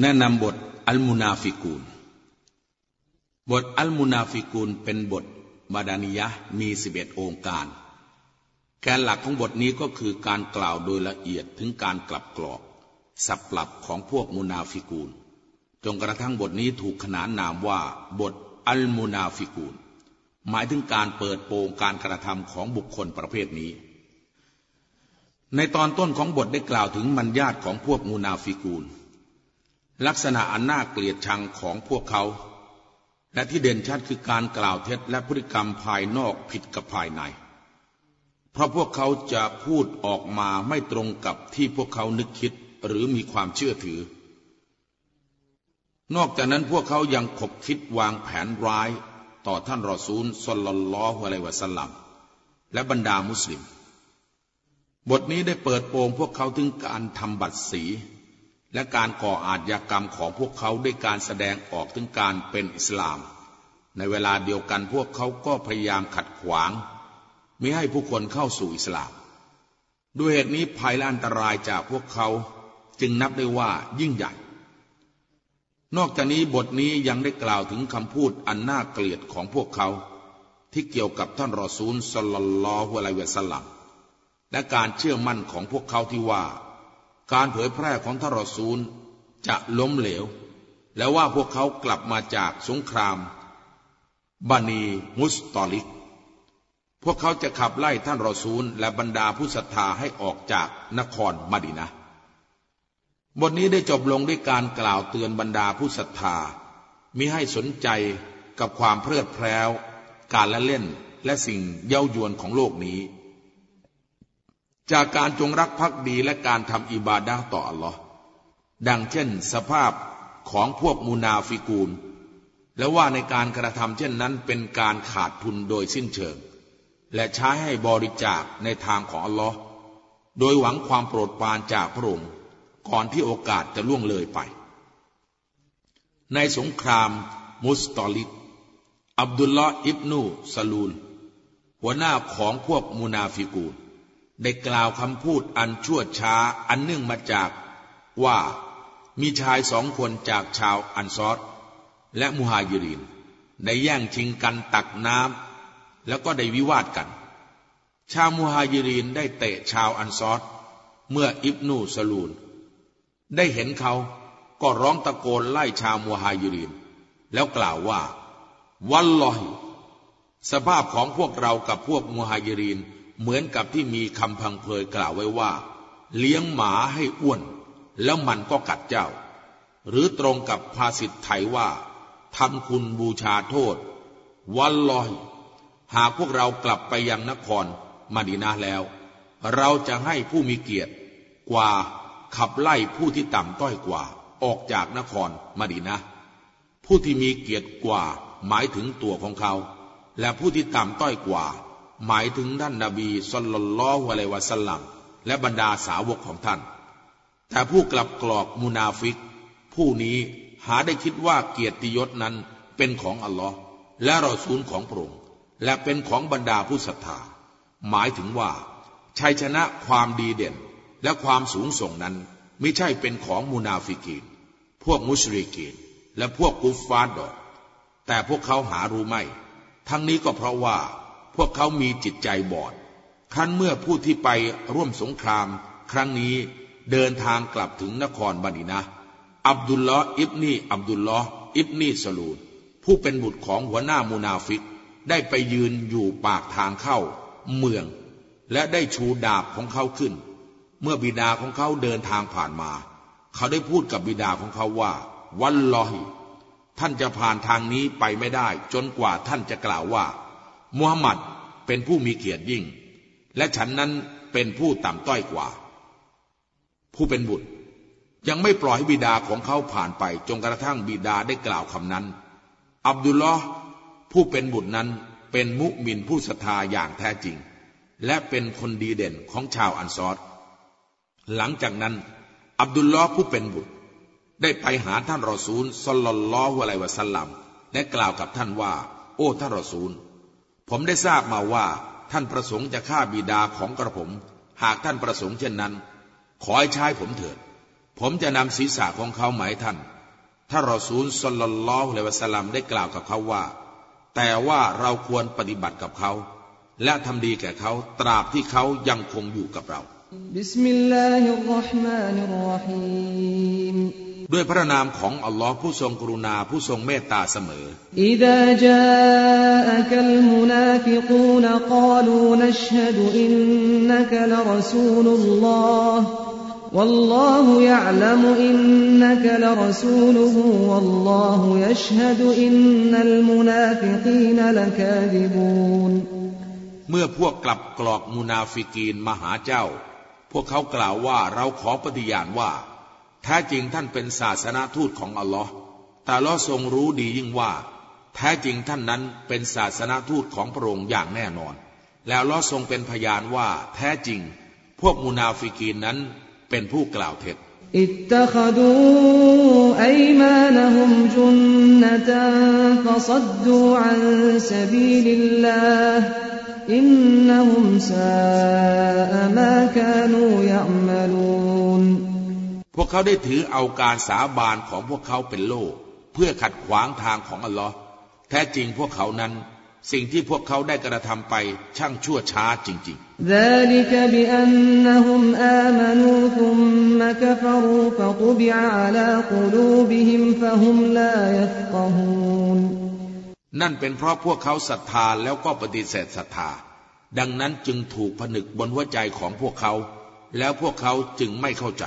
แนะนำบทอัลมุนาฟิกูน บทอัลมุนาฟิกูนเป็นบทมะดะนียะฮ์มีสิบเอ็ดโองการ แกนหลักของบทนี้ก็คือการกล่าวโดยละเอียดถึงการกลับกลอก สับปรับของพวกมุนาฟิกูน จนกระทั่งบทนี้ถูกขนานนามว่า บทอัลมุนาฟิกูน หมายถึงการเปิดโปงการกระทำของบุคคลประเภทนี้ ในตอนต้นของบทได้กล่าวถึงมันญาตของพวกมุนาฟิกูล ลักษณะอันน่าเกลียดชังของพวกเขา และที่เด่นชัดคือการกล่าวเท็จและพฤติกรรมภายนอกผิดกับภายใน เพราะพวกเขาจะพูดออกมาไม่ตรงกับที่พวกเขานึกคิดหรือมีความเชื่อถือ นอกจากนั้นพวกเขายังขบคิดวางแผนร้ายต่อท่านรอซูลสลลลอฮุอะลัยวะสัลลัมและบรรดามุสลิม บทนี้ได้เปิดโปงพวกเขาถึงการทำบัตรสี และการก่ออาชญากรรมของพวกเขาด้วยการแสดงออกถึงการเป็นอิสลาม ในเวลาเดียวกันพวกเขาก็พยายามขัดขวางไมิให้ผู้คนเข้าสู่อิสลาม ด้วยเหตุนี้ภัยและอันตรายจากพวกเขาจึงนับได้ว่ายิ่งใหญ่ นอกจากนี้บทนี้ยังได้กล่าวถึงคำพูดอันน่าเกลียดของพวกเขา ที่เกี่ยวกับท่านรอซูลสลลลอฮุอะลัยวะสลัมและการเชื่อมั่นของพวกเขาที่ว่า การเผยแพร่ของทารอซูลจะล้มเหลว และว่าพวกเขากลับมาจากสงครามบานีมุสตอลิก พวกเขาจะขับไล่ท่านรอซูล และบรรดาผู้ศรัทธาให้ออกจากนครมาดินะบทนี้ได้จบลงด้วยการกล่าวเตือนบรรดาผู้ศรัทธามิให้สนใจกับความเพลิดเพลินการละเล่นและสิ่งเย้ายวนของโลกนี้ จากการจงรักภักดีและการทำอิบาดาต่ออัลลอฮ์ดังเช่นสภาพของพวกมูนาฟิกูล และว่าในการกระทำเช่นนั้นเป็นการขาดทุนโดยสิ้นเชิง และใช้ให้บริจาคในทางของอัลลอฮ์โดยหวังความโปรดปรานจากพระองค์ก่อนที่โอกาสจะล่วงเลยไป ในสงคราม มุสตอลิก อับดุลลอฮ์อิบนุสะลูล หัวหน้าของพวกมุนาฟิกูน ได้กล่าวคำพูดอันชั่วช้าอันเนื่องมาจากว่ามีชายสองคนจากชาวอันซอรและมุฮายิรินได้แย่งชิงกันตักน้ำแล้วก็ได้วิวาทกัน ชาวมุฮายิรินได้เตะชาวอันซอรเมื่ออิบนูสลูน ได้เห็นเขาก็ร้องตะโกนไล่ชาวมุฮายิริน แล้วกล่าวว่า วัลลอฮิสภาพของพวกเรากับพวกมุฮายิริน เหมือนกับที่มีคำพังเพยกล่าวไว้ว่า เลี้ยงหมาให้อ้วน แล้วมันก็กัดเจ้า หรือตรงกับภาษิตไทยว่าทำคุณบูชาโทษ วันลอย หากพวกเรากลับไปยังนครมาดีนาแล้ว เราจะให้ผู้มีเกียรติกว่าขับไล่ผู้ที่ต่ำต้อยกว่า ออกจากนครมาดีนาผู้ที่มีเกียรติกว่าหมายถึงตัวของเขา และผู้ที่ต่ำต้อยกว่า หมายถึงท่านนาบีสุลลัลลอฮุอะลัยวะสัลลัมและบรรดาสาวกของท่าน แต่ผู้กลับกรอกมุนาฟิก ผู้นี้หาได้คิดว่าเกียรติยศนั้นเป็นของอัลลอฮ์และรอซูลของพระองค์และเป็นของบรรดาผู้ศรัทธา หมายถึงว่า ชัยชนะความดีเด่นและความสูงส่งนั้นไม่ใช่เป็นของมุนาฟิกีน พวกมุชริกีน และพวกกุฟฟาดอก แต่พวกเขาหารู้ไม่ ทั้งนี้ก็เพราะว่า พวกเขามีจิตใจบอด ครั้นเมื่อผู้ที่ไปร่วมสงคราม ครั้งนี้เดินทางกลับถึงนครมะดีนะฮ์ อับดุลลอฮ์อิบนิอับดุลลอฮ์อิบนิสะลูลผู้เป็นบุตรของหัวหน้ามุนาฟิก ได้ไปยืนอยู่ปากทางเข้า เมือง และได้ชูดาบของเขาขึ้น เมื่อบิดาของเขาเดินทางผ่านมา เขาได้พูดกับบิดาของเขาว่า واللهท่านจะผ่านทางนี้ไปไม่ได้ จนกว่าท่านจะกล่าวว่า มุฮัมหมัดเป็นผู้มีเกียรติยิ่ง และฉันนั้นเป็นผู้ต่ำต้อยกว่า ผู้เป็นบุตร ยังไม่ปล่อยให้บิดาของเขาผ่านไปจนกระทั่งบิดาได้กล่าวคำนั้น อับดุลลอฮ์ผู้เป็นบุตรนั้นเป็นมุมินผู้ศรัทธาอย่างแท้จริง และเป็นคนดีเด่นของชาวอันซอรหลังจากนั้น อับดุลลอฮ์ผู้เป็นบุตร ได้ไปหาท่านรอซูลสลลลอฮุอะลัยวะสัลลัมและกล่าวกับท่านว่า โอ้ท่านรอซูล ผมได้ทราบมาว่าท่านประสงค์จะฆ่าบิดาของกระผม หากท่านประสงค์เช่นนั้น ขอให้ใช้ผมเถิด ผมจะนำศีรษะของเขาหมายท่าน ถ้ารอซูลสลลัลลอฮุอะลัยวะสัลลัมได้กล่าวกับเขาว่า แต่ว่าเราควรปฏิบัติกับเขา และทำดีแก่เขาตราบที่เขายังคงอยู่กับเราบิสมิลลาฮิรเราะห์มานิรเราะฮีม ด้วยพระนามของอัลลอฮ์ผู้ทรงกรุณาผู้ทรงเมตตาเสมออิดาจาอักัลมุนาฟิกูนกาลูนัชฮดุอินนักลรสูลุลลอฮ์ والله يعلم إنك لرسوله والله يشهد إن المنافقين لكاذبون เมื่อพวกกลับกรอกมุนาฟิกีนมาหาเจ้า พวกเขากล่าวว่าเราขอปฏิญาณว่า แท้จริงท่านเป็นศาสนทูตของอัลลอฮ์อัลลอฮ์ทรงรู้ดียิ่งว่า แท้จริงท่านนั้นเป็นศาสนทูตของพระองค์อย่างแน่นอน และอัลลอฮ์ทรงเป็นพยานว่าแท้จริง พวกมุนาฟิกีนนั้นเป็นผู้กล่าวเท็จاتخذوا أيمانهم جنةฟซัดดูอันสบีลิลลาห์อินนหุมซามาคานูยะมลูน พวกเขาได้ถือเอาการสาบานของพวกเขาเป็นโล่เพื่อขัดขวางทางของอัลลอฮ์แท้จริงพวกเขานั้น สิ่งที่พวกเขาได้กระทำไปช่างชั่วช้าจริงๆนั่นเป็นเพราะพวกเขาศรัทธาแล้วก็ปฏิเสธศรัทธา ดังนั้นจึงถูกผนึกบนหัวใจของพวกเขา แล้วพวกเขาจึงไม่เข้าใจ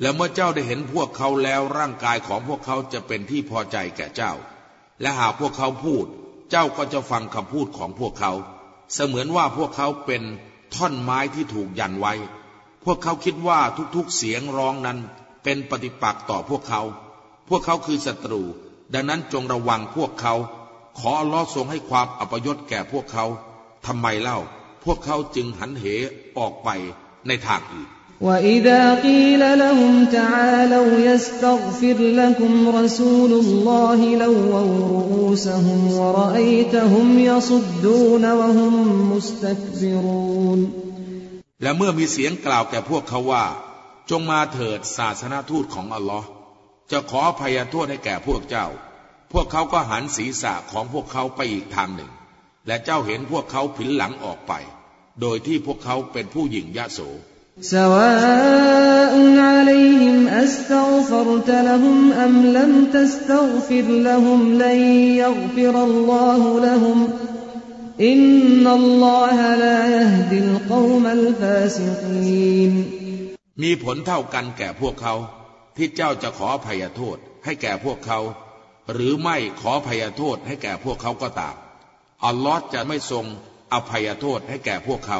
และเมื่อเจ้าได้เห็นพวกเขาแล้วร่างกายของพวกเขาจะเป็นที่พอใจแก่เจ้า และหากพวกเขาพูด เจ้าก็จะฟังคำพูดของพวกเขา เสมือนว่าพวกเขาเป็นท่อนไม้ที่ถูกยันไว้ พวกเขาคิดว่าทุกๆเสียงร้องนั้นเป็นปฏิปักษ์ต่อพวกเขา พวกเขาคือศัตรู ดังนั้นจงระวังพวกเขา ขอลอทรงให้ความอัปยศแก่พวกเขาทำไมเล่า พวกเขาจึงหันเหออกไปในทางอื่น وإذا قيل لهم تعالوا يستغفر لكم رسول الله لووا رؤوسهم ورأيتهم يصدون وهم مستكبرون และเมื่อมีเสียงกล่าวแก่พวกเขาว่า จงมาเถิดศาสนาทูตของอัลลอฮ์จะขออภัยโทษให้แก่พวกเจ้า พวกเขาก็หันศีรษะของพวกเขาไปอีกทางหนึ่ง และเจ้าเห็นพวกเขาผินหลังออกไป โดยที่พวกเขาเป็นผู้หญิงยะโส سواء عليهم أستغفرت لهم أم لم تستغفر لهم لن يغفر الله لهم إن الله لا يهدي القوم الفاسقين มีผลเท่ากันแก่พวกเขา ที่เจ้าจะขอพยโทษให้แก่พวกเขา หรือไม่ขอพยโทษให้แก่พวกเขาก็ตามอัลลอฮ์จะไม่ทรงอภัยโทษให้แก่พวกเขา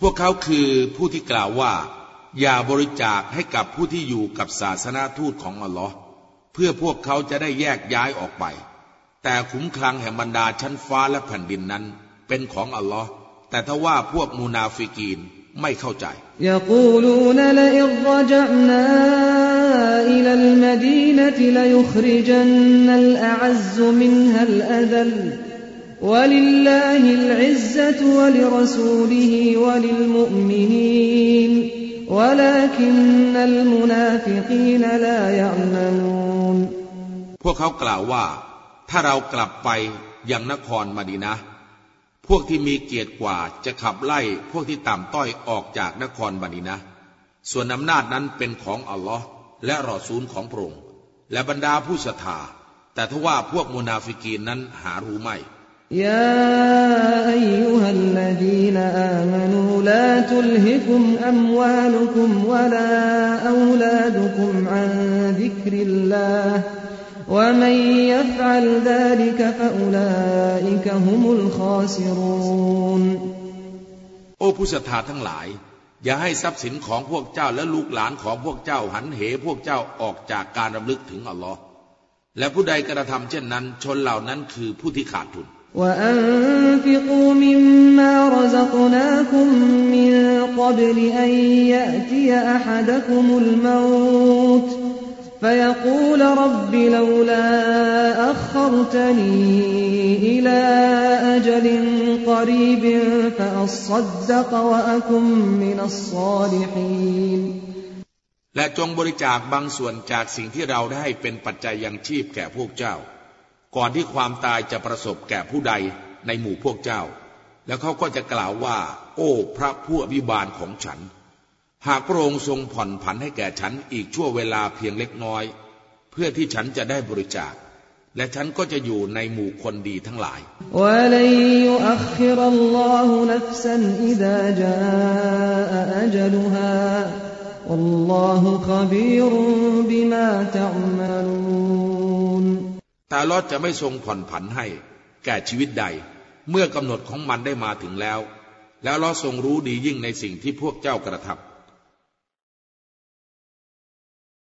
พวกเขาคือผู้ที่กล่าวว่า อย่าบริจาคให้กับผู้ที่อยู่กับศาสนาทูตของอัลลอฮ์เพื่อพวกเขาจะได้แยกย้ายออกไป แต่ขุมคลังแห่งบรรดาชั้นฟ้าและแผ่นดินนั้น เป็นของอัลลอฮ์แต่ถ้าว่าพวกมูนาฟิกีนไม่เข้าใจย ولله العزة ولرسوله وللمؤمنين ولكن المنافقين لا يعلمون พวกเขากล่าวว่า ถ้าเรากลับไปยังนครมาดีนะ พวกที่มีเกียรติกว่าจะขับไล่พวกที่ต่ำต้อยออกจากนครมาดีนะ ส่วนอำนาจนั้นเป็นของอัลลอฮ์และรอซูลของพระองค์และบรรดาผู้ศรัทธา แต่ทว่าพวกมุนาฟิกีนนั้นหารู้ไม่ يا أيها الذين آمنوا لا تلهكم أموالكم ولا أولادكم عن ذكر الله ومن يفعل ذلك فأولئك هم الخاسرون โอ้ผู้ศรัทธาทั้งหลาย อย่าให้ทรัพย์สินของพวกเจ้าและลูกหลานของพวกเจ้าหันเหพวกเจ้าออกจากการรำลึกถึงอัลลอฮ์และผู้ใดกระทำเช่นนั้น ชนเหล่านั้นคือผู้ที่ขาดทุน وأنفقوا مما رزقناكم من قبل أن يأتي أحدكم الموت فيقول رب لولا أخرتني إلى أجل قريب فأصدق وأكن من الصالحين และจงบริจาคบางส่วนจากสิ่งที่เราได้เป็นปัจจัยยังชีพแก่พวกเจ้า ก่อนที่ความตายจะประสบแก่ผู้ใดในหมู่พวกเจ้า แล้วเขาก็จะกล่าวว่า โอ้ พระผู้อภิบาลของฉัน หากพระองค์ทรงผ่อนผันให้แก่ฉันอีกชั่วเวลาเพียงเล็กน้อย เพื่อที่ฉันจะได้บริจาค และฉันก็จะอยู่ในหมู่คนดีทั้งหลาย ولن يؤخر الله نفسا إذا جاء أجلها والله خبير بما تعملون แ ต่ลอดจะไม่ทรงผ่อนผันให้ แก่ชีวิตใด เมื่อกำหนดของมันได้มาถึงแล้ว แล้วลอทรงรู้ดียิ่งในสิ่งที่พวกเจ้ากระทำ